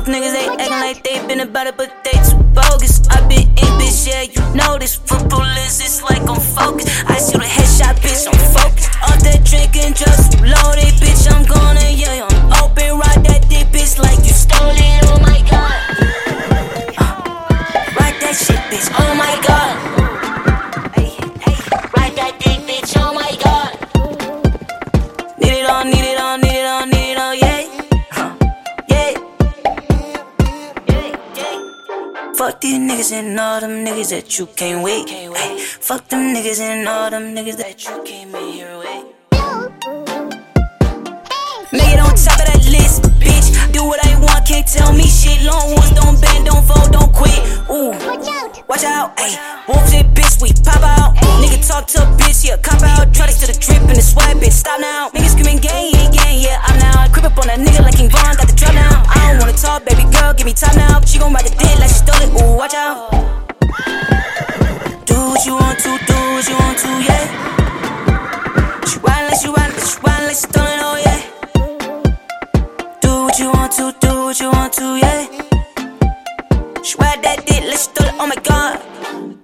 Niggas ain't acting like they been about it, but they too bogus. I been Fuck these niggas and all them niggas that you can't wait. Ay, fuck them niggas and all them niggas that you came in here with. Make it on top of that list, bitch. Do what I want, can't tell me shit. Long ones don't bend, don't fold, don't quit. Ooh, watch out, ayy. Wolves it, bitch, we pop out. Nigga talk to a bitch, yeah, cop out. Try to the drip and the swipe, bitch, stop now. Niggas screaming gang, gang, yeah, I'm now. Crip up on a nigga like King Von, got the girl, give me time now. She gon' ride the dick like she stole it, ooh, watch out. Do what you want to, do what you want to, yeah. She ride like she ride, like she ride like she stole it, oh yeah. Do what you want to, do what you want to, yeah. She ride that dick like she stole it, oh my god.